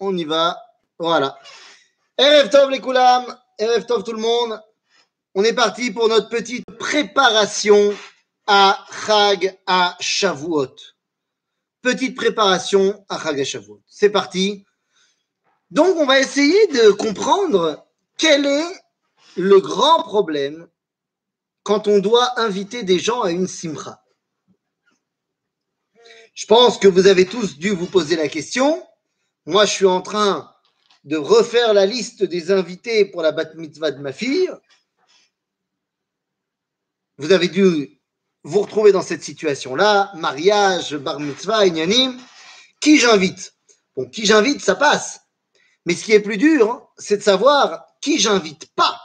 On y va. Voilà. Erev les Koulam, Erev tout le monde. On est parti pour notre petite préparation à Chag à Shavuot. Petite préparation à Chag à Shavuot. C'est parti. Donc, on va essayer de comprendre quel est le grand problème quand on doit inviter des gens à une simcha. Je pense que vous avez tous dû vous poser la question. Moi, je suis en train de refaire la liste des invités pour la bat mitzvah de ma fille. Vous avez dû vous retrouver dans cette situation-là, mariage, bar mitzvah, inyanim. Qui j'invite? Bon, qui j'invite, ça passe. Mais ce qui est plus dur, hein, c'est de savoir qui j'invite pas.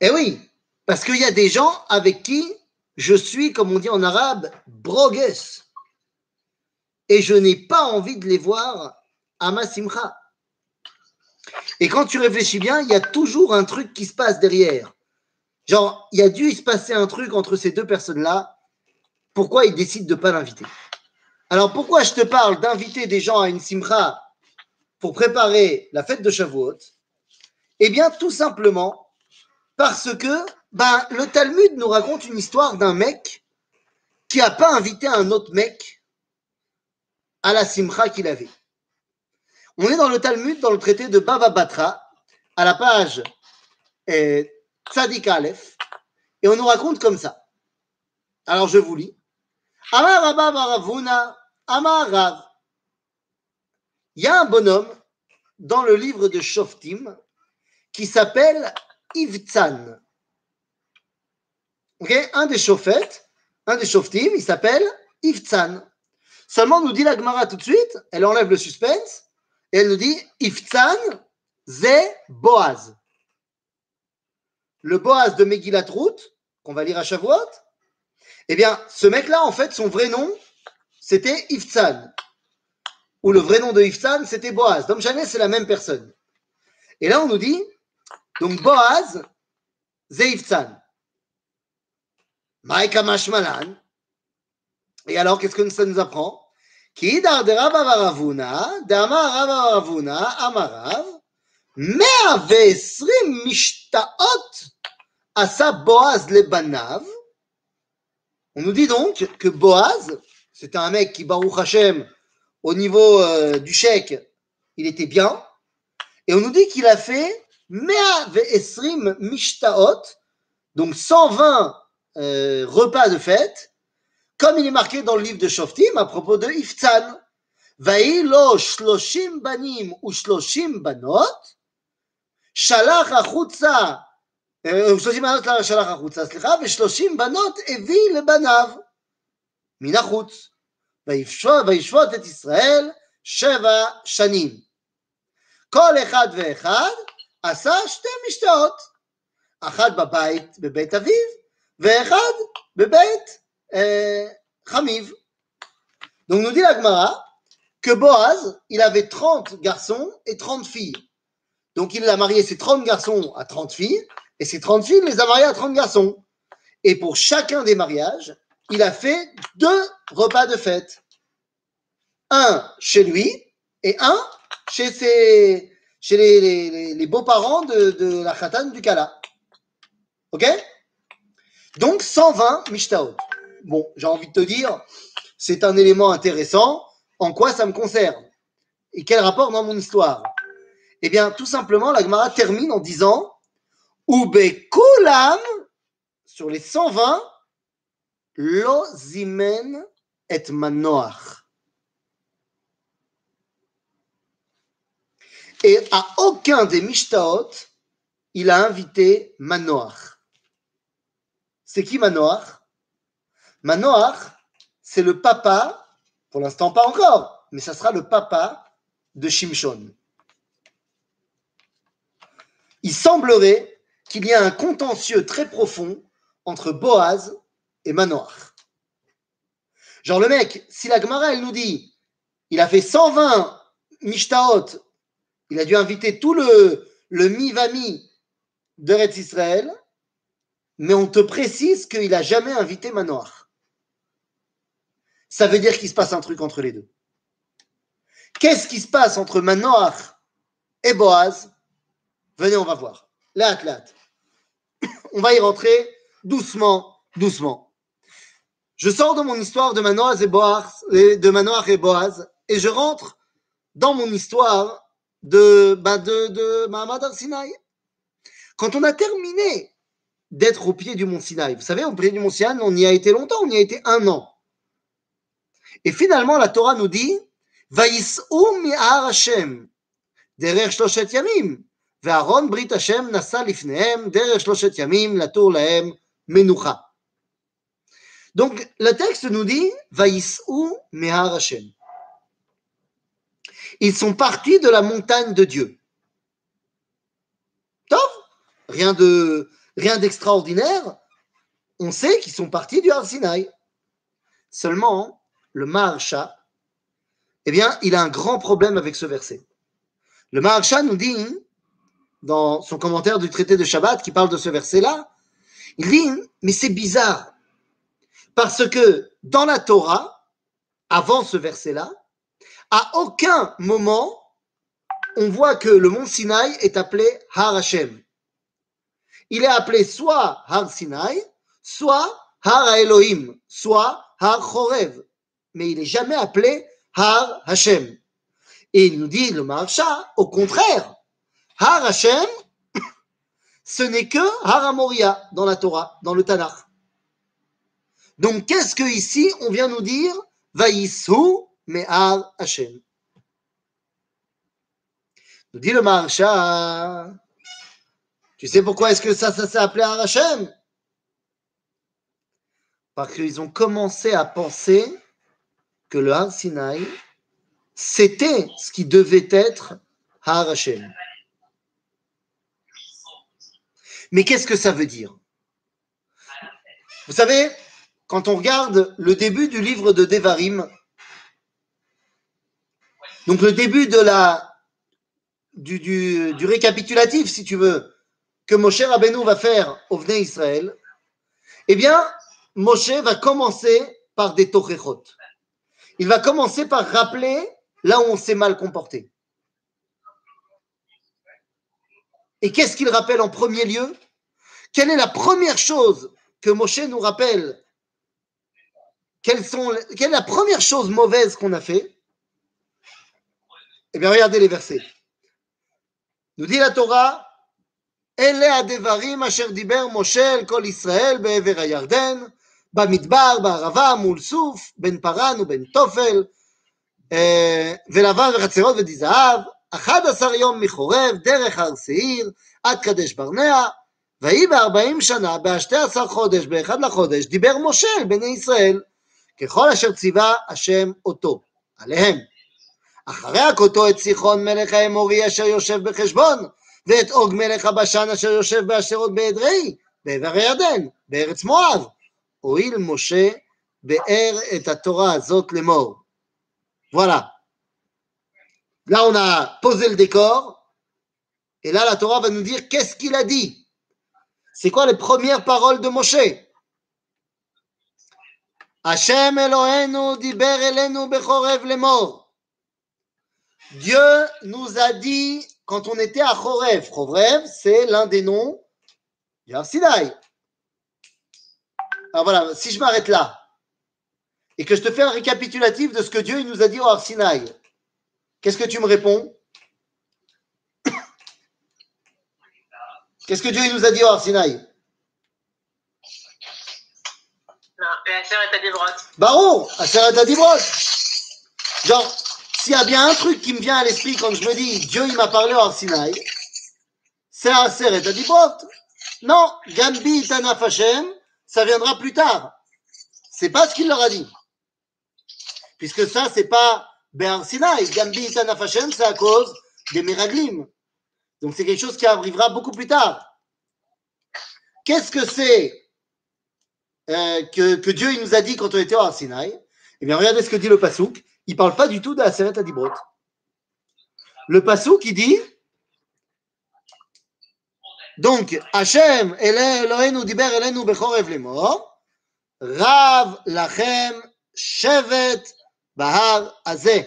Eh oui, parce qu'il y a des gens avec qui je suis, comme on dit en arabe, brogues. Et je n'ai pas envie de les voir à ma simcha. Et quand tu réfléchis bien, il y a toujours un truc qui se passe derrière. Genre, il y a dû se passer un truc entre ces deux personnes-là. Pourquoi ils décident de ne pas l'inviter? Alors, pourquoi je te parle d'inviter des gens à une simcha pour préparer la fête de Shavuot? Eh bien, tout simplement parce que ben, le Talmud nous raconte une histoire d'un mec qui n'a pas invité un autre mec à la simcha qu'il avait. On est dans le Talmud, dans le traité de Baba Batra, à la page eh, Tzadik Aleph, et on nous raconte comme ça. Alors je vous lis. Amar. Il y a un bonhomme dans le livre de Shoftim qui s'appelle Ivtsan un des chauffettes, un des chauffetim, il s'appelle Iftzan. Seulement, nous dit la Gemara tout de suite, elle enlève le suspense, et elle nous dit Iftzan, ze Boaz. Le Boaz de Megillat Ruth, qu'on va lire à Shavuot, eh bien, ce mec-là, en fait, son vrai nom, c'était Iftzan. Ou le vrai nom de Iftzan, c'était Boaz. Donc, jamais c'est la même personne. Et là, on nous dit, donc Boaz, ze Iftzan. Maïka Mashmalan. Et alors, qu'est-ce que ça nous apprend? Qui dardera bavaravuna, dama ravaravuna, amarav, me'avesrim mishtaot asa Boaz le banav. On nous dit donc que Boaz, c'était un mec qui, Baruch Hashem, au niveau euh, du chèque, il était bien. Et on nous dit qu'il a fait Me'avesrim mishtaot, donc 120 euh, repas de fête, comme il est marqué dans le livre de Shoftim à propos de Iftzan. lo shloshim banim ou shloshim banot, shalach achutza, shloshim banot shalach achutza, סליחה, ושלושים בנות הביא לבניו מן החוץ. וישפוט את ישראל שבע שנים. כל אחד ואחד עשה שתי משתאות, אחת בבית, בבית אביו, Ve'echad bebet chamiv. Donc nous dit la Gemara que Boaz, il avait 30 garçons et 30 filles. Donc il a marié ses 30 garçons à 30 filles et ses 30 filles, il les a mariés à 30 garçons. Et pour chacun des mariages, il a fait deux repas de fête. Un chez lui et un chez, les, beaux-parents de, la khatan du Kala. Ok? Donc 120 mishtaot. Bon, j'ai envie de te dire, c'est un élément intéressant. En quoi ça me concerne? Et quel rapport dans mon histoire? Eh bien, tout simplement, la Gemara termine en disant Ube kulam sur les 120 lo zimen et manoach. Et à aucun des mishtaot, il a invité manoach. C'est qui Manoach? Manoach, c'est le papa, pour l'instant pas encore, mais ça sera le papa de Shimshon. Il semblerait qu'il y ait un contentieux très profond entre Boaz et Manoach. Genre le mec, si la Gemara elle nous dit, il a fait 120 mishtaot, il a dû inviter tout le, le mi-vami de Retz Israël, mais on te précise qu'il n'a jamais invité Manoir. Ça veut dire qu'il se passe un truc entre les deux. Qu'est-ce qui se passe entre Manoach et Boaz? Venez, on va voir. Là. On va y rentrer doucement, doucement. Je sors de mon histoire de Manoach et Boaz, de et Boaz, et je rentre dans mon histoire de, bah de, de Mahamad al-Sinaï. Quand on a terminé d'être au pied du mont Sinaï, vous savez, au pied du mont Sinaï, on y a été longtemps, on y a été un an. Et finalement, la Torah nous dit Vaïs'ou mi'ar Hashem, derer shloshet yamim, ve'aron brit Hashem nasa lifnehem, derer shloshet yamim, latour lahem menucha. Donc, le texte nous dit Vaïs'ou mi'ar Hashem. Ils sont partis de la montagne de Dieu. Top Rien de rien d'extraordinaire. On sait qu'ils sont partis du Har Sinaï. Seulement, le Maharsha, eh bien, il a un grand problème avec ce verset. Le Maharsha nous dit, dans son commentaire du traité de Shabbat qui parle de ce verset-là, il dit, mais c'est bizarre, parce que dans la Torah, avant ce verset-là, à aucun moment, on voit que le mont Sinaï est appelé Har Hashem. Il est appelé soit Har Sinaï, soit Har Elohim, soit Har Chorev. Mais il n'est jamais appelé Har Hashem. Et il nous dit le Maharsha, au contraire, Har Hashem, ce n'est que Har Amoria dans la Torah, dans le Tanakh. Donc, qu'est-ce que ici on vient nous dire Vaïsou Mehar Hashem? Nous dit le Maharsha, tu sais pourquoi est-ce que ça, ça s'est appelé Har Hashem? Parce qu'ils ont commencé à penser que le Har Sinai, c'était ce qui devait être Har Hashem. Mais qu'est-ce que ça veut dire? Vous savez, quand on regarde le début du livre de Devarim, donc le début du, récapitulatif, si tu veux, que Moshe Rabbeinu va faire au Vnei Israël, eh bien, Moshe va commencer par des tochechot il va commencer par rappeler là où on s'est mal comporté. Et qu'est-ce qu'il rappelle en premier lieu? Quelle est la première chose que Moshe nous rappelle? Quelle est la première chose mauvaise qu'on a fait? Eh bien, regardez les versets. Nous dit la Torah Ele adevarim asher diber Moshe kol Israël be'ever Yarden במדבר, בערבה, מול סוף, בין פרן ובין תופל, ולבן וחצרות ודי זהב, אחד עשר יום מחורב, דרך הר שעיר, עד קדש ברנע, ויהי בארבעים שנה, בשתי עשר חודש, באחד לחודש, דיבר משה אל בני ישראל, ככל אשר ציווה השם אותו, עליהם. אחרי הכותו את סיחון מלך האמורי אשר יושב בחשבון, ואת אוג מלך הבשן אשר יושב באשרות בעדרי, בעבר הירדן, בארץ מואב. Voilà. Là, on a posé le décor. Et là, la Torah va nous dire qu'est-ce qu'il a dit. C'est quoi les premières paroles de Moshe Hachem Elohenu diber elenu bechorev les morts. Dieu nous a dit, quand on était à Chorev, Chorev, c'est l'un des noms du alors voilà, si je m'arrête là et que je te fais un récapitulatif de ce que Dieu il nous a dit au Arsinaï, qu'est-ce que tu me réponds? Qu'est-ce que Dieu il nous a dit au Arsinaï Baron, Aseret Adibrot. Genre, s'il y a bien un truc qui me vient à l'esprit quand je me dis Dieu il m'a parlé au Arsinaï, c'est Aseret Adibrot. Non, Gambi Tanaf Hashem, ça viendra plus tard. C'est pas ce qu'il leur a dit. Puisque ça, c'est pas Béar Sinai. Gambi Hashem, c'est à cause des Miraglim. Donc c'est quelque chose qui arrivera beaucoup plus tard. Qu'est-ce que c'est euh, que, que, Dieu il nous a dit quand on était au Sinaï Eh bien, regardez ce que dit le Passouk. Il ne parle pas du tout de la Seret Adibrot. Le Passouk, il dit donc, Hachem, Elohenu diber elenu bechorev lemor, Rav lachem shevet bahar azeh.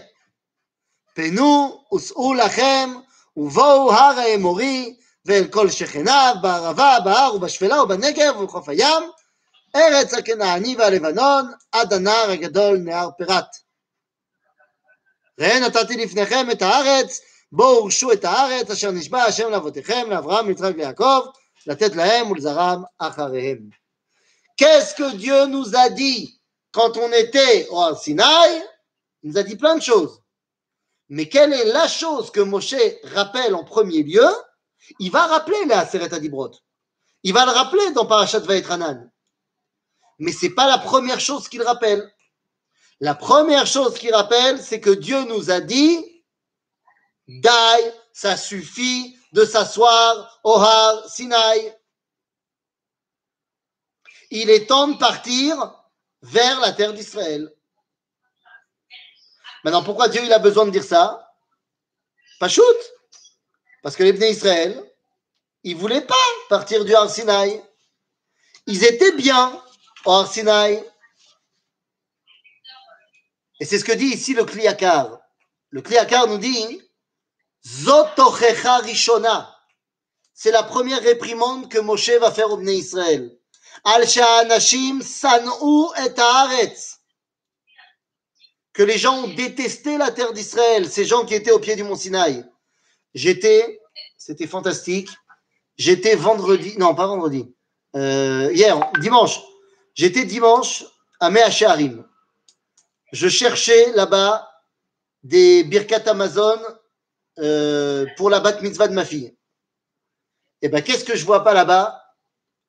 פנו וסעו לכם ובואו הר האמורי ואל כל שכניו בערבה, בהר ובשפלה ובנגב ובחוף הים, ארץ הכנעני והלבנון, עד הנהר הגדול נהר פירת. ראה נתתי לפניכם את הארץ, בואו הורשו את הארץ אשר נשבע השם לאבותיכם, לאברהם, ליצחק ויעקב, לתת להם ולזרעם אחריהם. Qu'est-ce que Dieu nous a dit quand on était au Sinaï Il nous a dit plein de choses. Mais quelle est la chose que Moshe rappelle en premier lieu Il va rappeler la Aseret Adibrot. Il va le rappeler dans Parashat Vaetranan. Mais c'est pas la première chose qu'il rappelle. La première chose qu'il rappelle, c'est que Dieu nous a dit Dai, ça suffit de s'asseoir au Har Sinaï. Il est temps de partir vers la terre d'Israël. Maintenant, pourquoi Dieu il a besoin de dire ça? Pas shoot Parce que les Bnei Israël, ils ne voulaient pas partir du Har Sinaï. Ils étaient bien au Har Sinaï. Et c'est ce que dit ici le Kliakar. Le Kliakar nous dit Zotochecha Rishona. C'est la première réprimande que Moshe va faire au Bnei Israël. Al Sha'anashim San'u et Haaretz que les gens ont détesté la terre d'Israël, ces gens qui étaient au pied du mont Sinaï. J'étais, c'était fantastique, j'étais vendredi, non pas vendredi, euh, hier, dimanche, j'étais dimanche à Mehacharim. Je cherchais là-bas des Birkat Amazon euh, pour la bat mitzvah de ma fille. Et eh bien, qu'est-ce que je vois pas là-bas?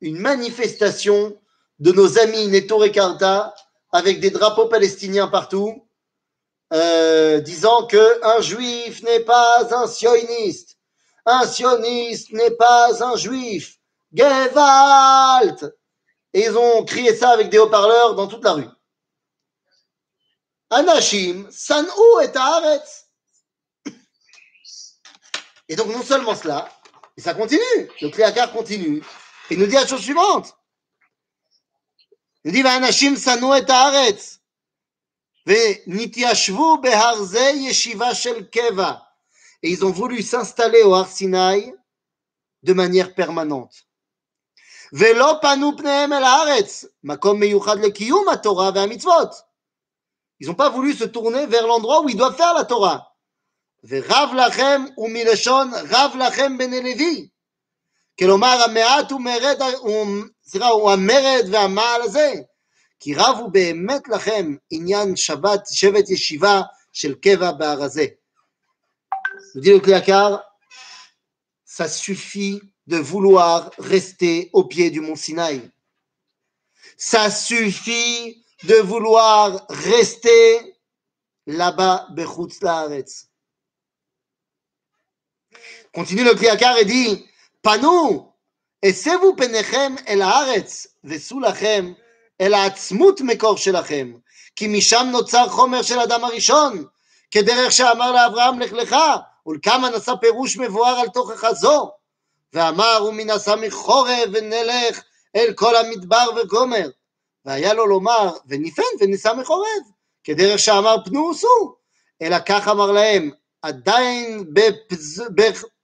Une manifestation de nos amis Neto Rekarta avec des drapeaux palestiniens partout euh, disant que un juif n'est pas un sioniste, un sioniste n'est pas un juif. Gewalt Et ils ont crié ça avec des haut-parleurs dans toute la rue. Anashim, San'u et Haaretz. Et donc, non seulement cela, et ça continue, le Kriakar continue, et nous dit la chose suivante. Il dit, Anashim, San'u et. Et ils ont voulu s'installer au Har Sinai de manière permanente. Ils n'ont pas voulu se tourner vers l'endroit où ils doivent faire la Torah. ורב לכם ומלשון רב לכם בני לוי. כלומר המעט הוא המרד והמעל הזה. כי רבו באמת לכם עניין שבת, שבט ישיבה של קבע בארזה. dit le Kliakar, ça suffit de vouloir rester au pied du mont Sinaï. Ça suffit de vouloir rester. Continue le Kliakar et dit, Panou, הסבו פניכם אל הארץ, וסעו לכם אלא עצמות מקור שלכם, כי משם נוצר חומר של אדם הראשון, כדרך שאמר לאברהם לך לך, ולכמה נשא פירוש מבואר על תוכחה זו, ואמר ומי נשא מחורב ונלך אל כל המדבר וגומר, והיה לו לומר וניפן ונישא מחורב, כדרך שאמר פנו וסו, אלא כך אמר להם, עדיין בפז... בפ...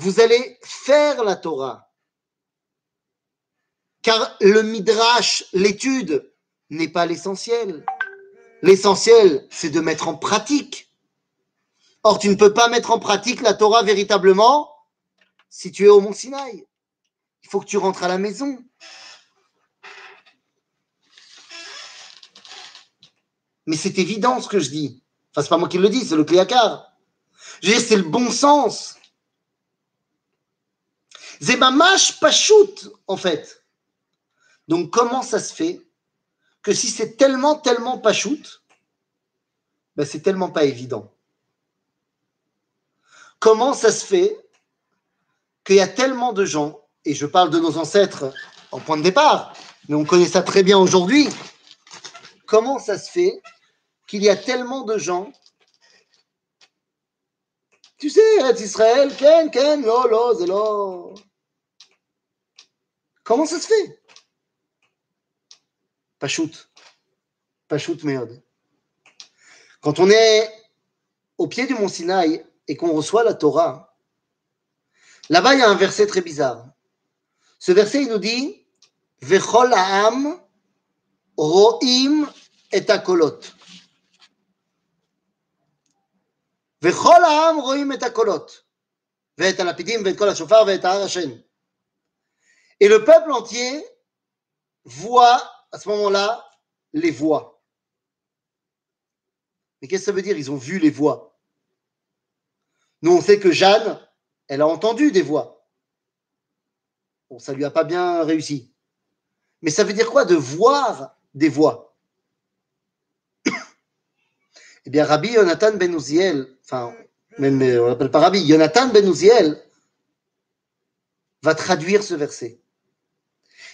vous allez faire la Torah. Car le midrash, l'étude, n'est pas l'essentiel. L'essentiel, c'est de mettre en pratique. Or, tu ne peux pas mettre en pratique la Torah véritablement si tu es au Mont Sinaï. Il faut que tu rentres à la maison. Mais c'est évident ce que je dis. Enfin, c'est pas moi qui le dis, c'est le Kliakar. Je c'est le bon sens. Pas shoot en fait. Donc, comment ça se fait que si c'est tellement, tellement pas shoot, ben c'est tellement pas évident? comment ça se fait qu'il y a tellement de gens, et je parle de nos ancêtres en point de départ, mais on connaît ça très bien aujourd'hui, comment ça se fait qu'il y a tellement de gens tu sais, Israël, Ken, Ken, lo, lo, zélo. Comment ça se fait Pas shoot. Pas shoot, merde. Quand on est au pied du mont Sinaï et qu'on reçoit la Torah, là-bas, il y a un verset très bizarre. Ce verset, il nous dit Vechol ha'am ro'im et akolot. וכל העם רואים את הקולות, ואת הלפידים ואת כל השופר ואת ההר השן. et le peuple entier voit à ce moment-là les voix. Mais qu'est-ce que ça veut dire? Ils ont vu les voix. Nous, on sait que Jeanne, elle a entendu des voix. Bon, ça lui a pas bien réussi. Mais ça veut dire quoi de voir des voix? Eh bien, Rabbi Yonatan Ben Uziel, enfin, même on l'appelle pas Rabbi, Yonatan Ben Uziel va traduire ce verset.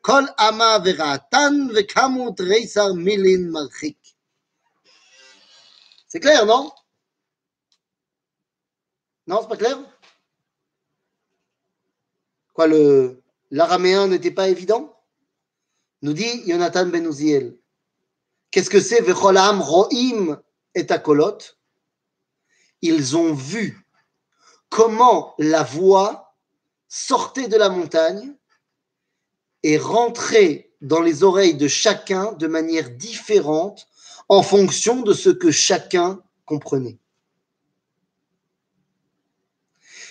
כל אמה ורעתן וכמות ריסר מילין מרחיק. C'est clair, non Non, c'est pas clair Quoi, le l'araméen n'était pas évident Nous dit Jonathan Ben Uziel. Qu'est-ce que c'est Vecholam Roim et Akolot Ils ont vu comment la voix sortait de la montagne et rentrait dans les oreilles de chacun de manière différente en fonction de ce que chacun comprenait.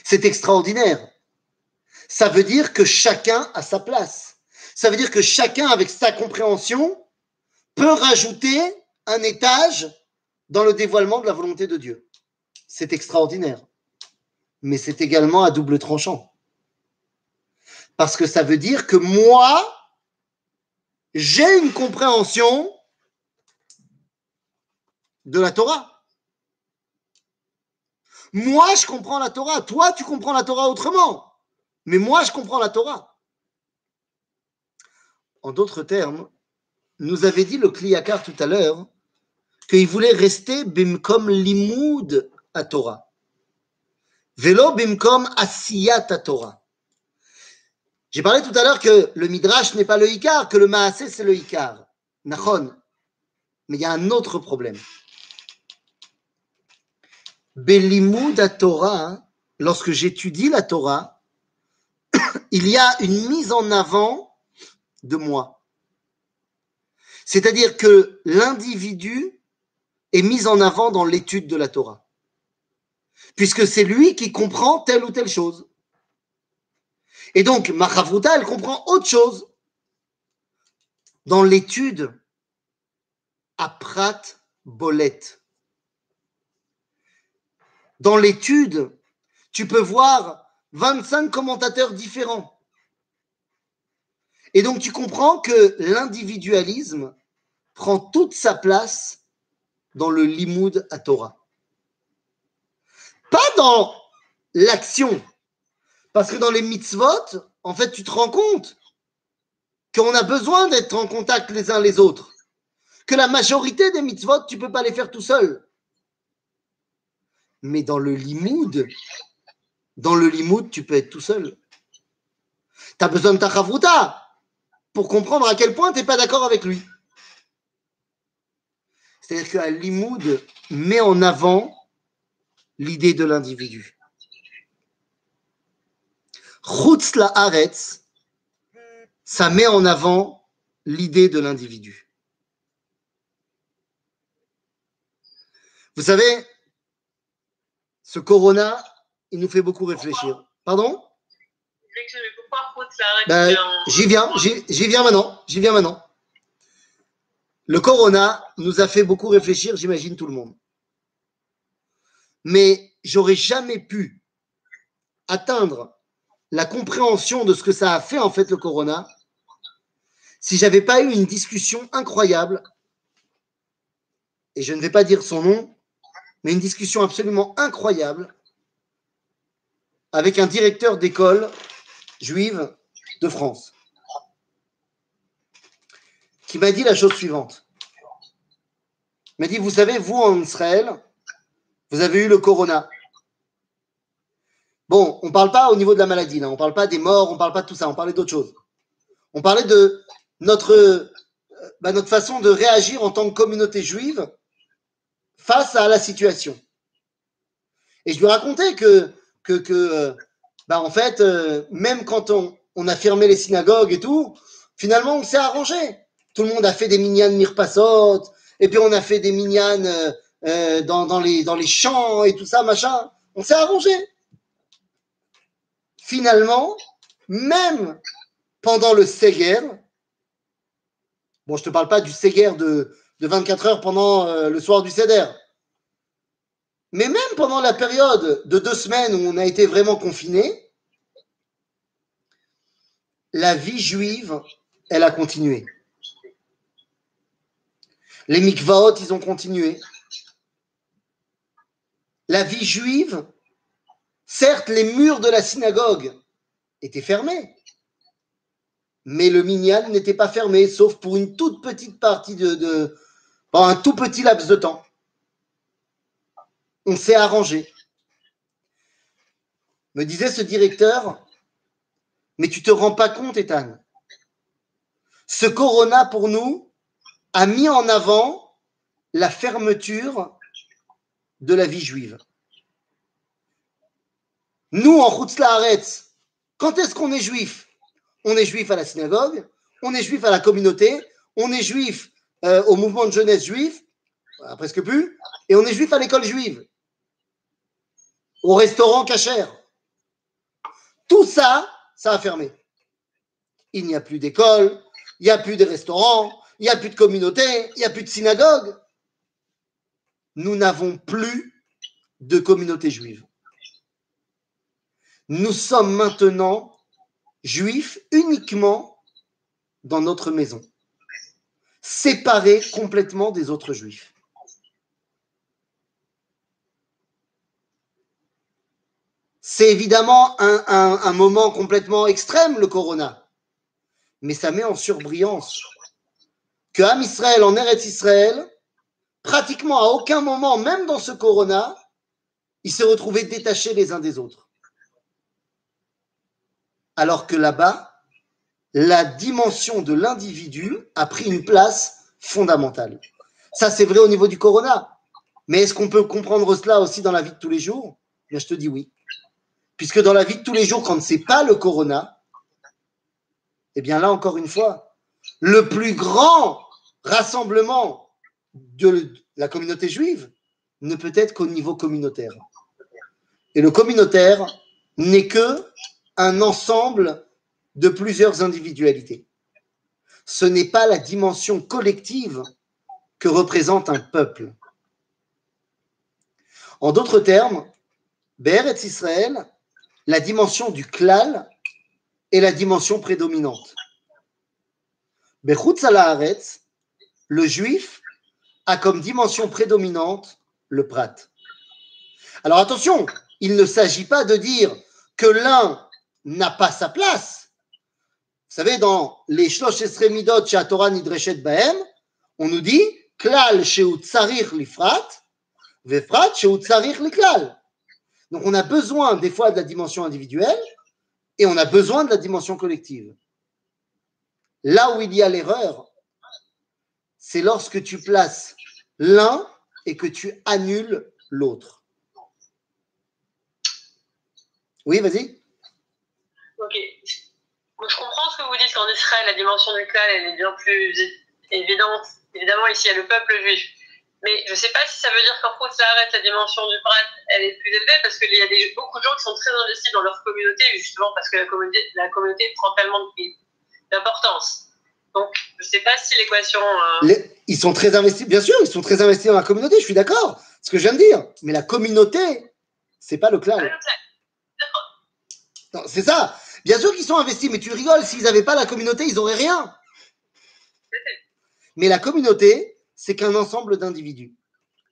C'est extraordinaire. Ça veut dire que chacun a sa place. Ça veut dire que chacun, avec sa compréhension, peut rajouter un étage dans le dévoilement de la volonté de Dieu. C'est extraordinaire. Mais c'est également à double tranchant. Parce que ça veut dire que moi, j'ai une compréhension de la Torah. Moi, je comprends la Torah. Toi, tu comprends la Torah autrement. Mais moi, je comprends la Torah. En d'autres termes, nous avait dit le Kliyakar tout à l'heure qu'il voulait rester bimkom limoud à Torah. Velo bimkom asiyat à Torah. J'ai parlé tout à l'heure que le Midrash n'est pas le Ikar, que le Maasé c'est le Ikar. Nachon. Mais il y a un autre problème. Belimoud à Torah, lorsque j'étudie la Torah, il y a une mise en avant de moi. C'est-à-dire que l'individu est mis en avant dans l'étude de la Torah, puisque c'est lui qui comprend telle ou telle chose. Et donc, Machavuta, elle comprend autre chose. Dans l'étude, à Prat Bolet. Dans l'étude, tu peux voir 25 commentateurs différents. Et donc tu comprends que l'individualisme prend toute sa place dans le limoud à Torah. Pas dans l'action. Parce que dans les mitzvot, en fait, tu te rends compte qu'on a besoin d'être en contact les uns les autres. Que la majorité des mitzvot, tu ne peux pas les faire tout seul. Mais dans le limoud, dans le limoud, tu peux être tout seul. Tu as besoin de ta chavruta pour comprendre à quel point tu n'es pas d'accord avec lui. C'est-à-dire que Limoud met en avant l'idée de l'individu. Chutz la ça met en avant l'idée de l'individu. Vous savez, ce corona il nous fait beaucoup réfléchir. Pardon? Ben, J'y viens, j'y viens maintenant. J'y viens maintenant. Le corona nous a fait beaucoup réfléchir, j'imagine tout le monde. Mais j'aurais jamais pu atteindre la compréhension de ce que ça a fait en fait le corona si j'avais pas eu une discussion incroyable et je ne vais pas dire son nom, mais une discussion absolument incroyable avec un directeur d'école juive de France, qui m'a dit la chose suivante. Il m'a dit, vous savez, vous en Israël, vous avez eu le corona. Bon, on ne parle pas au niveau de la maladie, on ne parle pas des morts, on ne parle pas de tout ça, on parlait d'autre chose. On parlait de notre, euh, bah, notre façon de réagir en tant que communauté juive face à la situation. Et je lui racontais que, que, euh, bah en fait, euh, même quand on, a fermé les synagogues et tout, finalement, on s'est arrangé. Tout le monde a fait des minyanes mirpasot, et puis on a fait des minyanes dans, dans, les, dans les champs et tout ça, machin. On s'est arrangé. Finalement, même pendant le Seger, bon, je ne te parle pas du de, de 24 heures pendant euh, le soir du Seder. Mais même pendant la période de deux semaines où on a été vraiment confiné, la vie juive, elle a continué. Les mikvaot, ils ont continué. La vie juive, certes, les murs de la synagogue étaient fermés, mais le minyan n'était pas fermé, sauf pour une toute petite partie de, un tout petit laps de temps. On s'est arrangé. Me disait ce directeur, mais tu te rends pas compte, Ethan. Ce corona pour nous a mis en avant la fermeture de la vie juive. Nous, en Haaretz, quand est-ce qu'on est juif? On est juif à la synagogue, on est juif à la communauté, on est juif euh, au mouvement de jeunesse juif, presque plus, et on est juif à l'école juive, au restaurant cachère. Tout ça, ça a fermé. Il n'y a plus d'école, il n'y a plus de restaurants, il n'y a plus de communauté, il n'y a plus de synagogue. Nous n'avons plus de communauté juive. Nous sommes maintenant juifs uniquement dans notre maison séparés complètement des autres juifs. C'est évidemment un, moment complètement extrême, le corona. Mais ça met en surbrillance que Am Israël, en Eretz Israël, pratiquement à aucun moment, même dans ce corona, ils se retrouvaient détachés les uns des autres. Alors que là-bas, la dimension de l'individu a pris une place fondamentale. Ça, c'est vrai au niveau du corona. Mais est-ce qu'on peut comprendre cela aussi dans la vie de tous les jours? Je te dis oui. Puisque dans la vie de tous les jours, quand ce n'est pas le corona, eh bien là, encore une fois, le plus grand rassemblement de la communauté juive ne peut être qu'au niveau communautaire. Et le communautaire n'est que un ensemble de plusieurs individualités. Ce n'est pas la dimension collective que représente un peuple. En d'autres termes, et Israël, la dimension du klal est la dimension prédominante. Bechutz le juif a comme dimension prédominante le prat. Alors attention, il ne s'agit pas de dire que l'un n'a pas sa place vous savez, dans les Shlosh Esremidot chez Torah Nidreshet Bahem, on nous dit Klal tsarich lifrat, vefrat tsarich liklal. Donc on a besoin des fois de la dimension individuelle et on a besoin de la dimension collective. Là où il y a l'erreur, c'est lorsque tu places l'un et que tu annules l'autre. Oui, vas-y. Ok je comprends ce que vous dites qu'en Israël, la dimension du clan, elle est bien plus évidente. Évidemment, ici, il y a le peuple juif. Mais je ne sais pas si ça veut dire qu'en arrête la dimension du prat, elle est plus élevée, parce qu'il y a des, beaucoup de gens qui sont très investis dans leur communauté, justement parce que la communauté, la communauté prend tellement d'importance. Donc, je ne sais pas si l'équation. Euh, ils sont très investis, bien sûr, ils sont très investis dans la communauté, je suis d'accord, ce que je viens de dire. Mais la communauté, c'est pas le clan. C'est ça. Bien sûr qu'ils sont investis, mais tu rigoles, s'ils n'avaient pas la communauté, ils n'auraient rien. Mais la communauté, c'est qu'un ensemble d'individus.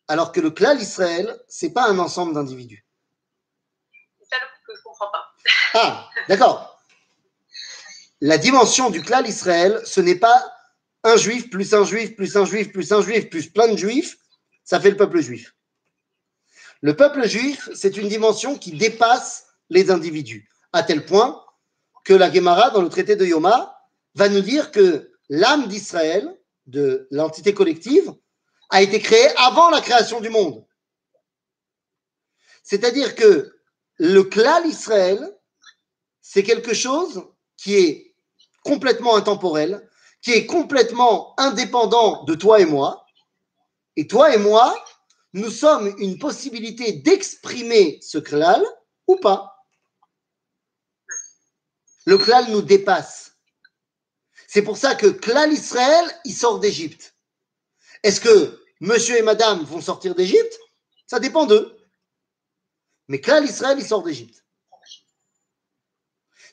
Alors que le clan Israël, c'est pas un ensemble d'individus. C'est ça que je comprends pas. Ah, d'accord. La dimension du clan Israël, ce n'est pas un juif plus un juif plus un juif plus un juif plus plein de juifs, ça fait le peuple juif. Le peuple juif, c'est une dimension qui dépasse les individus, à tel point que la Gemara, dans le traité de Yoma, va nous dire que l'âme d'Israël, de l'entité collective, a été créée avant la création du monde. C'est-à-dire que le clan Israël, c'est quelque chose qui est complètement intemporel, qui est complètement indépendant de toi et moi. Et toi et moi, nous sommes une possibilité d'exprimer ce klal ou pas le klal nous dépasse. C'est pour ça que klal Israël, il sort d'Égypte. Est-ce que monsieur et madame vont sortir d'Égypte? Ça dépend d'eux. Mais klal Israël, il sort d'Égypte.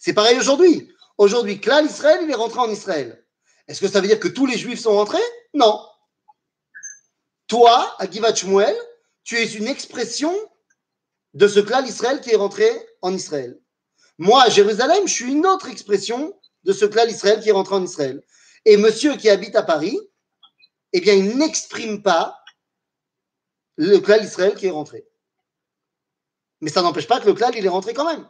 C'est pareil aujourd'hui. Aujourd'hui, klal Israël, il est rentré en Israël. Est-ce que ça veut dire que tous les juifs sont rentrés? Non. Toi, à Givat Shmuel, tu es une expression de ce klal Israël qui est rentré en Israël. Moi, à Jérusalem, je suis une autre expression de ce clan Israël qui est rentré en Israël. Et monsieur qui habite à Paris, eh bien, il n'exprime pas le clan Israël qui est rentré. Mais ça n'empêche pas que le clan, il est rentré quand même.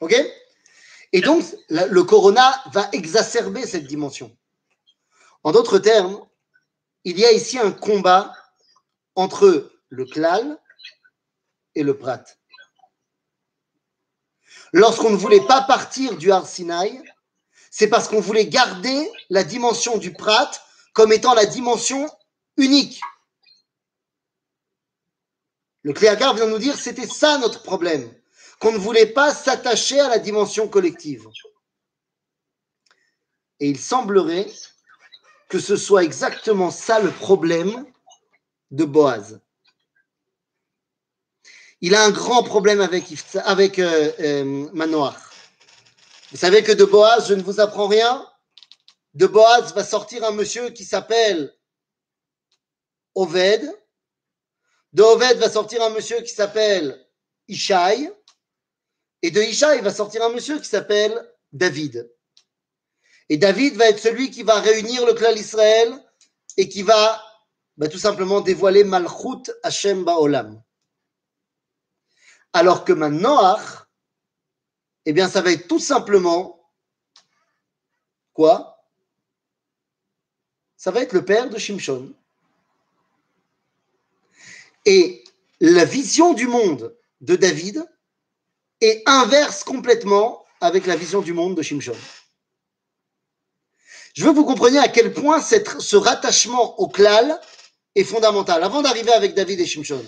OK? Et donc, le corona va exacerber cette dimension. En d'autres termes, il y a ici un combat entre le klal et le prat. Lorsqu'on ne voulait pas partir du Har c'est parce qu'on voulait garder la dimension du Prat comme étant la dimension unique. Le Kléagar vient nous dire c'était ça notre problème, qu'on ne voulait pas s'attacher à la dimension collective. Et il semblerait que ce soit exactement ça le problème de Boaz il a un grand problème avec, avec euh, euh Vous savez que de Boaz, je ne vous apprends rien. De Boaz va sortir un monsieur qui s'appelle Oved. De Oved va sortir un monsieur qui s'appelle Ishaï. Et de Ishaï va sortir un monsieur qui s'appelle David. Et David va être celui qui va réunir le clan Israël et qui va bah, tout simplement dévoiler Malchut Hashem Ba'olam. Alors que maintenant, eh bien, ça va être tout simplement quoi? Ça va être le père de Shimshon. Et la vision du monde de David est inverse complètement avec la vision du monde de Shimshon. Je veux que vous compreniez à quel point ce rattachement au klal est fondamental. Avant d'arriver avec David et Shimshon,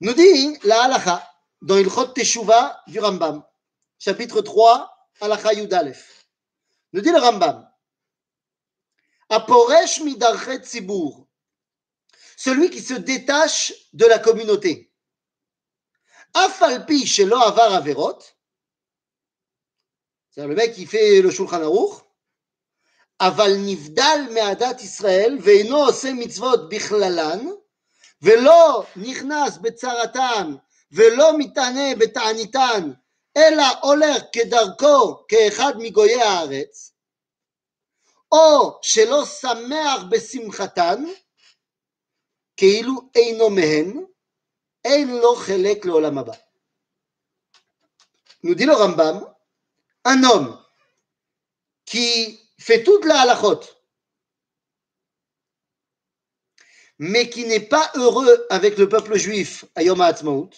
nous dit la halacha dans Ilchot Teshuva du Rambam, chapitre 3, halacha Yudalef. Nous dit le Rambam Aporesh midarchet tzibur, celui qui se détache de la communauté. Afalpi shelo avar averot, c'est-à-dire le mec qui fait le Shulchan Aruch, aval nivdal me'adat Israël ve'eno ose mitzvot bichlalan, ולא נכנס בצרתן ולא מתענה בתעניתן, אלא הולך כדרכו כאחד מגויי הארץ, או שלא שמח בשמחתן, כאילו אינו מהן, אין לו חלק לעולם הבא. Nous dit le Rambam, un homme qui mais qui n'est pas heureux avec le peuple juif à Yom HaAtzmaut,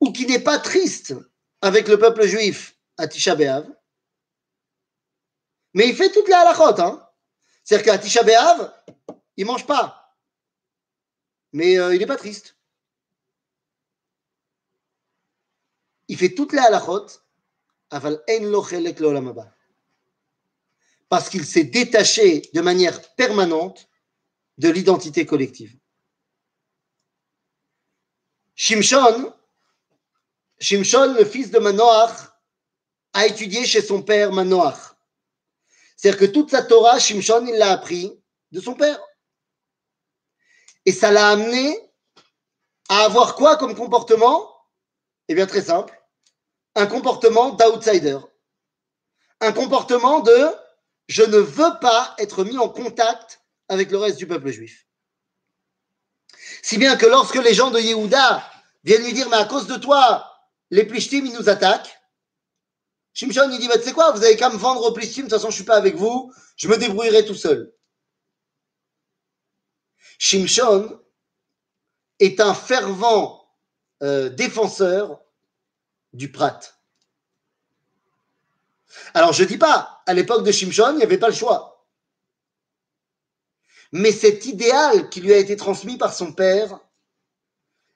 ou qui n'est pas triste avec le peuple juif à Tisha B'Av, mais il fait toute la halachot. Hein. C'est-à-dire qu'à Tisha B'Av, il mange pas. Mais euh, il n'est pas triste. Il fait toutes les halachot. Parce qu'il s'est détaché de manière permanente de l'identité collective. Shimshon, Shimshon, le fils de Manoach, a étudié chez son père Manoach. C'est-à-dire que toute sa Torah, Shimshon, il l'a appris de son père. Et ça l'a amené à avoir quoi comme comportement? Eh bien, très simple. Un comportement d'outsider. Un comportement de je ne veux pas être mis en contact avec le reste du peuple juif. Si bien que lorsque les gens de Yehuda viennent lui dire, mais à cause de toi, les Plishtim, ils nous attaquent, Shimshon, il dit, bah, tu sais quoi, vous avez qu'à me vendre aux Plishtim, de toute façon, je suis pas avec vous, je me débrouillerai tout seul. Shimshon est un fervent euh, défenseur du Prat. Alors, je dis pas, à l'époque de Shimshon, il n'y avait pas le choix. Mais cet idéal qui lui a été transmis par son père,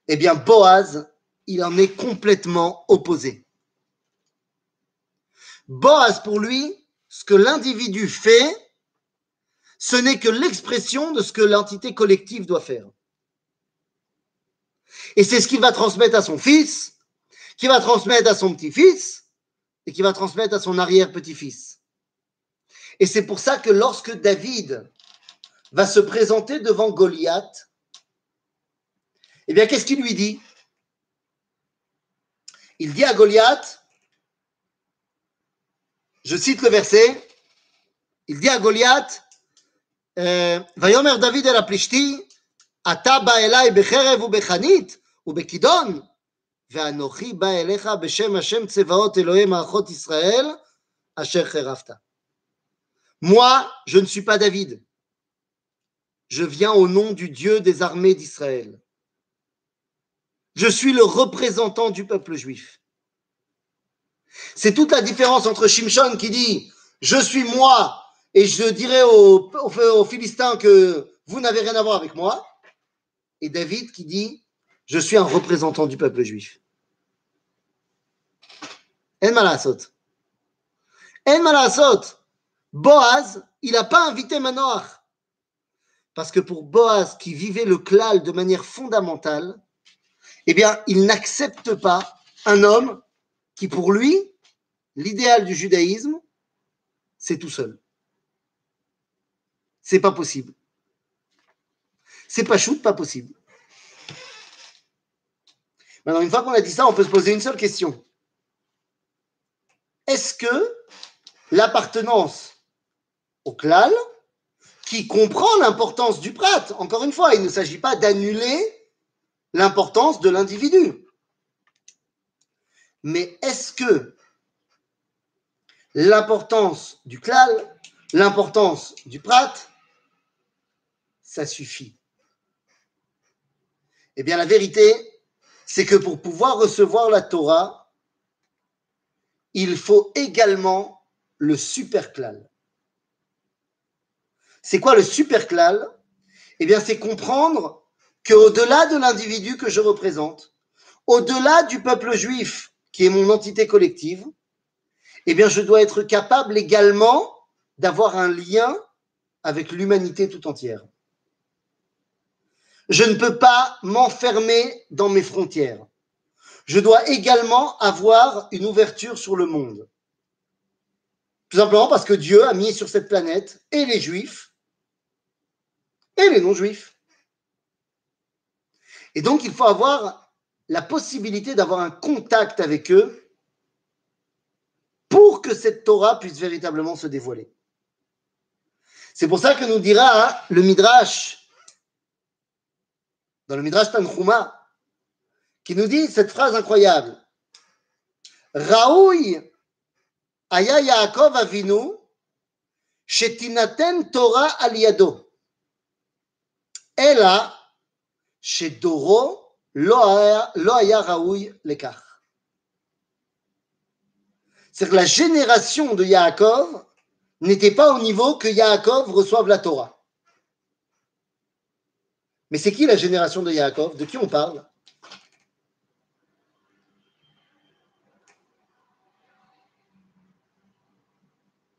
eh bien, Boaz, il en est complètement opposé. Boaz, pour lui, ce que l'individu fait, ce n'est que l'expression de ce que l'entité collective doit faire. Et c'est ce qu'il va transmettre à son fils, qui va transmettre à son petit-fils, et qui va transmettre à son arrière-petit-fils. Et c'est pour ça que lorsque David va se présenter devant Goliath, eh bien, qu'est-ce qu'il lui dit Il dit à Goliath, je cite le verset, il dit à Goliath, ויאמר דוד אל הפלישתי, אתה בא אליי בחרב ובחנית ובכידון, ואנוכי בא אליך בשם השם צבאות אלוהי מערכות ישראל, אשר חרבת. Moi, je ne suis pas David. Je viens au nom du Dieu des armées d'Israël. Je suis le représentant du peuple juif. C'est toute la différence entre Shimshon qui dit Je suis moi et je dirai aux, Philistins que vous n'avez rien à voir avec moi, et David qui dit Je suis un représentant du peuple juif. En malasot. En malasot. Boaz, il n'a pas invité Manoach. Parce que pour Boaz, qui vivait le klal de manière fondamentale, eh bien, il n'accepte pas un homme qui, pour lui, l'idéal du judaïsme, c'est tout seul. C'est pas possible. C'est pas chou, pas possible. Maintenant, une fois qu'on a dit ça, on peut se poser une seule question. Est-ce que l'appartenance au klal, qui comprend l'importance du prat, encore une fois, il ne s'agit pas d'annuler l'importance de l'individu. Mais est-ce que l'importance du klal, l'importance du prat, ça suffit? Eh bien, la vérité, c'est que pour pouvoir recevoir la Torah, il faut également le super klal. C'est quoi le super klal Eh bien, c'est comprendre qu'au-delà de l'individu que je représente, au-delà du peuple juif qui est mon entité collective, eh bien, je dois être capable également d'avoir un lien avec l'humanité tout entière. Je ne peux pas m'enfermer dans mes frontières. Je dois également avoir une ouverture sur le monde. Tout simplement parce que Dieu a mis sur cette planète et les juifs et les non-juifs. Et donc, il faut avoir la possibilité d'avoir un contact avec eux pour que cette Torah puisse véritablement se dévoiler. C'est pour ça que nous dira hein, le Midrash, dans le Midrash Tanchuma, qui nous dit cette phrase incroyable. Raoui aya Yaakov Avinu shetinaten Torah al yado. Ela shedoro lo aya raoui lekach. C'est-à-dire que la génération de Yaakov n'était pas au niveau que Yaakov reçoive la Torah. Mais c'est qui la génération de Yaakov? De qui on parle?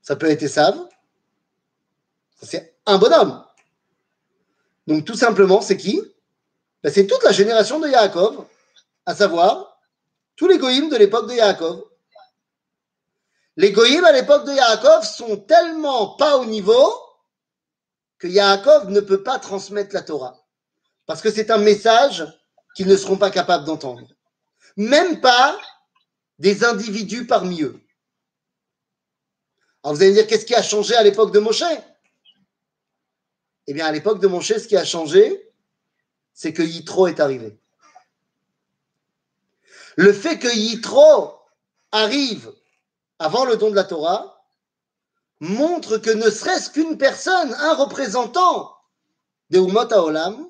Ça peut être Esav. C'est un bonhomme. Donc tout simplement, c'est qui? Ben, C'est toute la génération de Yaakov, à savoir tous les goïms de l'époque de Yaakov. Les goïms à l'époque de Yaakov sont tellement pas au niveau que Yaakov ne peut pas transmettre la Torah. Parce que c'est un message qu'ils ne seront pas capables d'entendre. Même pas des individus parmi eux. Alors vous allez me dire, qu'est-ce qui a changé à l'époque de Moshe? Eh bien, à l'époque de Moshe, ce qui a changé, c'est que Yitro est arrivé. Le fait que Yitro arrive avant le don de la Torah montre que ne serait-ce qu'une personne, un représentant de Umot Olam,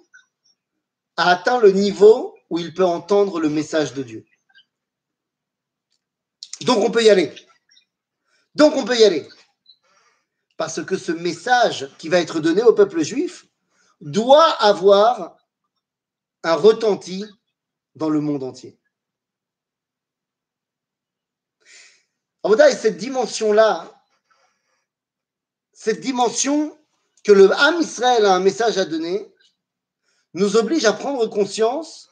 a atteint le niveau où il peut entendre le message de Dieu. Donc on peut y aller. Donc on peut y aller. Parce que ce message qui va être donné au peuple juif doit avoir un retenti dans le monde entier. Et cette dimension-là, cette dimension que le Ham Israël a un message à donner, nous oblige à prendre conscience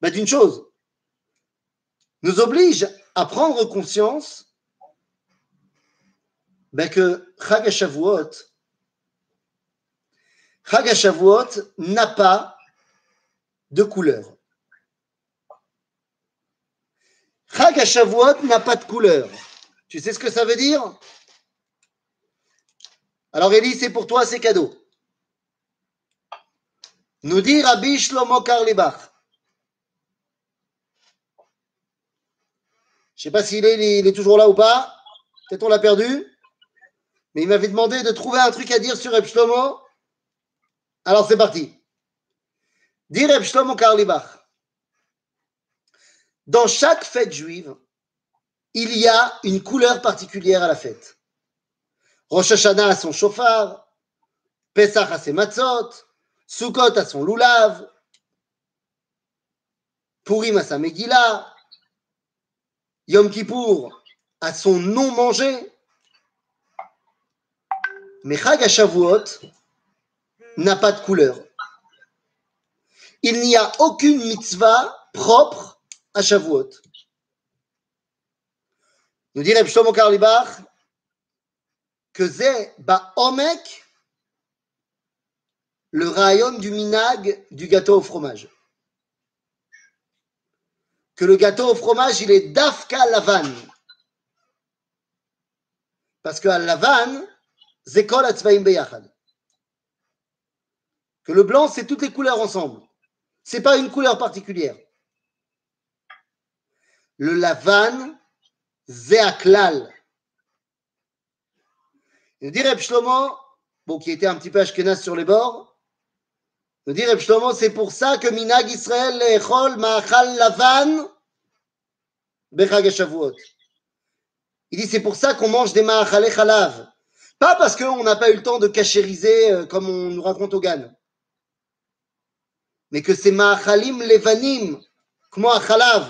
ben, d'une chose. Nous oblige à prendre conscience ben que Chag Shavuot, n'a pas de couleur. Chag Shavuot n'a pas de couleur. Tu sais ce que ça veut dire? Alors Elie, c'est pour toi, c'est cadeau. Nous dit Rabbi Shlomo Karlibach. Je ne sais pas s'il est, est toujours là ou pas. Peut-être on l'a perdu. Mais il m'avait demandé de trouver un truc à dire sur Reb Shlomo. Alors c'est parti. Dire Reb Shlomo Karlibach. Dans chaque fête juive, il y a une couleur particulière à la fête. Rosh Hashanah a son chauffard, Pesach a ses matzot, Sukkot a son loulav, Purim a sa Megillah, Yom Kippour a son non mangé, mais Chag n'a pas de couleur. Il n'y a aucune mitzvah propre à Shavuot. Nous Shlomo Karlibach que c'est ba omek le rayon du minag du gâteau au fromage. Que le gâteau au fromage, il est d'afka lavan. Parce que à lavan, Zekol Atzvaim Beyachad? Que le blanc, c'est toutes les couleurs ensemble. C'est pas une couleur particulière. Le lavan, Zeaklal. Il dit Reb bon, qui était un petit peu ashkenaz sur les bords, il dit Reb c'est pour ça que Minag Israël Echol Ma'achal Lavan Bechag. Il dit c'est pour ça qu'on mange des Ma'achal Chalav. Pas parce qu'on n'a pas eu le temps de cachériser euh, comme on nous raconte au GAN. Mais que c'est Ma'achalim Levanim, כמו החלב,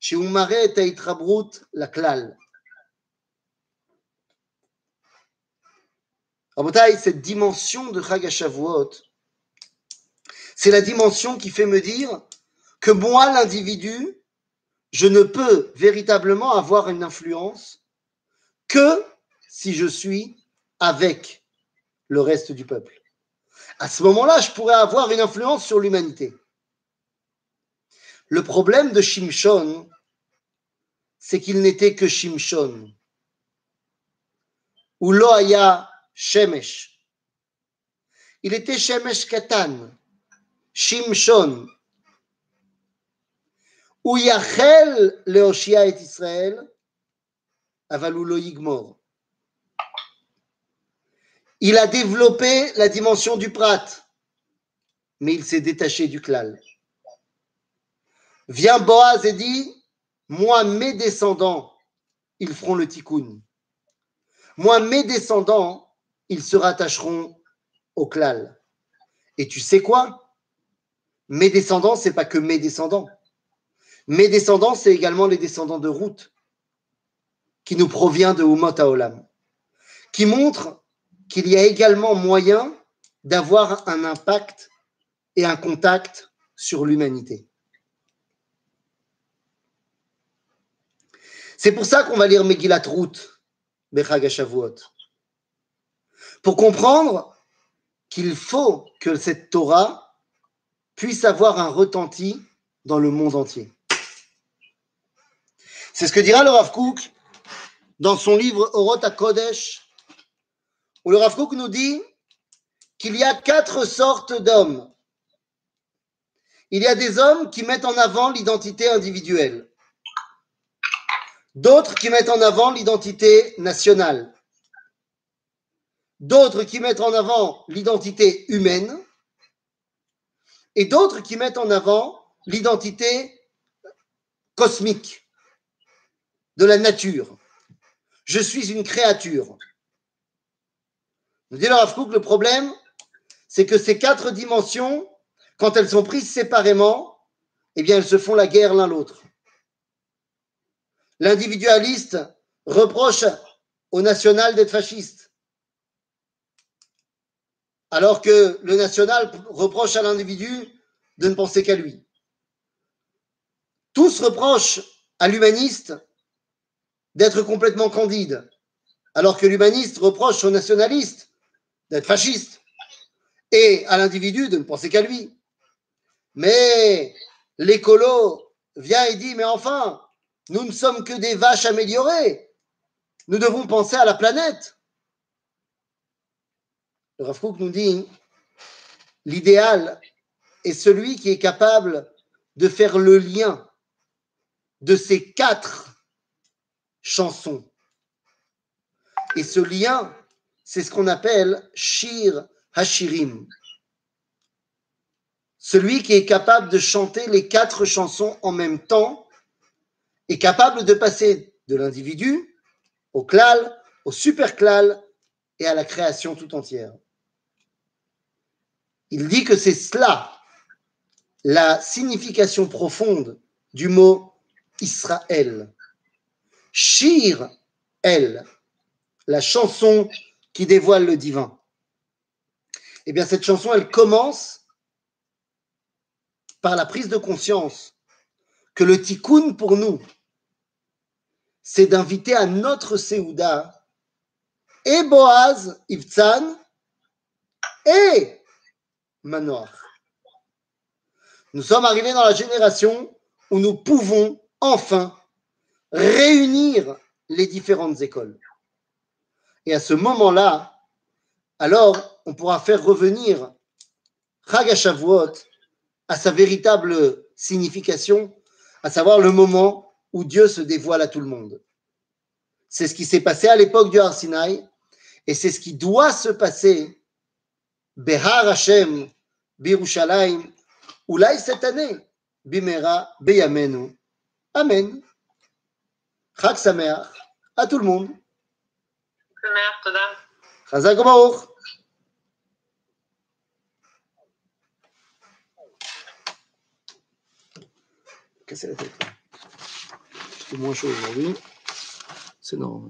שהוא מראה את ההתחברות לכלל. רבותיי, cette dimension de Chag HaShavuot, c'est la dimension qui fait me dire que moi, l'individu, je ne peux véritablement avoir une influence que si je suis avec le reste du peuple. À ce moment-là, je pourrais avoir une influence sur l'humanité. Le problème de Shimshon, c'est qu'il n'était que Shimshon. Ou Loaya Shemesh. Il était Shemesh Katan, Shimshon. Ou Yachel Leoshia et Israël, Avalou Lo Yigmor. Il a développé la dimension du prat, mais il s'est détaché du klal. Vient Boaz et dit Moi, mes descendants, ils feront le tikkun. Moi, mes descendants, ils se rattacheront au klal. Et tu sais quoi? Mes descendants, c'est pas que mes descendants. Mes descendants, c'est également les descendants de Ruth, qui nous provient de Umot qui montre qu'il y a également moyen d'avoir un impact et un contact sur l'humanité. C'est pour ça qu'on va lire Megillat Ruth, Bechag pour comprendre qu'il faut que cette Torah puisse avoir un retenti dans le monde entier. C'est ce que dira le Rav Kook dans son livre Orot Kodesh, où le nous dit qu'il y a quatre sortes d'hommes. Il y a des hommes qui mettent en avant l'identité individuelle, d'autres qui mettent en avant l'identité nationale, d'autres qui mettent en avant l'identité humaine, et d'autres qui mettent en avant l'identité cosmique de la nature. Je suis une créature. Nous dit le le problème, c'est que ces quatre dimensions, quand elles sont prises séparément, eh bien, elles se font la guerre l'un l'autre. L'individualiste reproche au national d'être fasciste, alors que le national reproche à l'individu de ne penser qu'à lui. Tous reprochent à l'humaniste d'être complètement candide, alors que l'humaniste reproche au nationaliste d'être fasciste, et à l'individu de ne penser qu'à lui. Mais l'écolo vient et dit, mais enfin, nous ne sommes que des vaches améliorées, nous devons penser à la planète. Le Rav nous dit, l'idéal est celui qui est capable de faire le lien de ces quatre chanson. Et ce lien, c'est ce qu'on appelle Shir Hashirim. Celui qui est capable de chanter les quatre chansons en même temps est capable de passer de l'individu au klal, au super klal et à la création tout entière. Il dit que c'est cela la signification profonde du mot Israël. Shir, elle, la chanson qui dévoile le divin. Eh bien, cette chanson, elle commence par la prise de conscience que le tikkun pour nous, c'est d'inviter à notre Seouda et Boaz, Ibtzan et Manoach. Nous sommes arrivés dans la génération où nous pouvons enfin réunir les différentes écoles. Et à ce moment-là, alors on pourra faire revenir Chagashavuot à sa véritable signification, à savoir le moment où Dieu se dévoile à tout le monde. C'est ce qui s'est passé à l'époque du Har et c'est ce qui doit se passer Behar Hashem Birushalayim, Oulai cette année, Bimera Beyamenu. Amen. Chag Sameach à tout le monde. Mère, Toda. Chazak Baruch. Casser la tête. C'est moins chaud aujourd'hui. C'est non.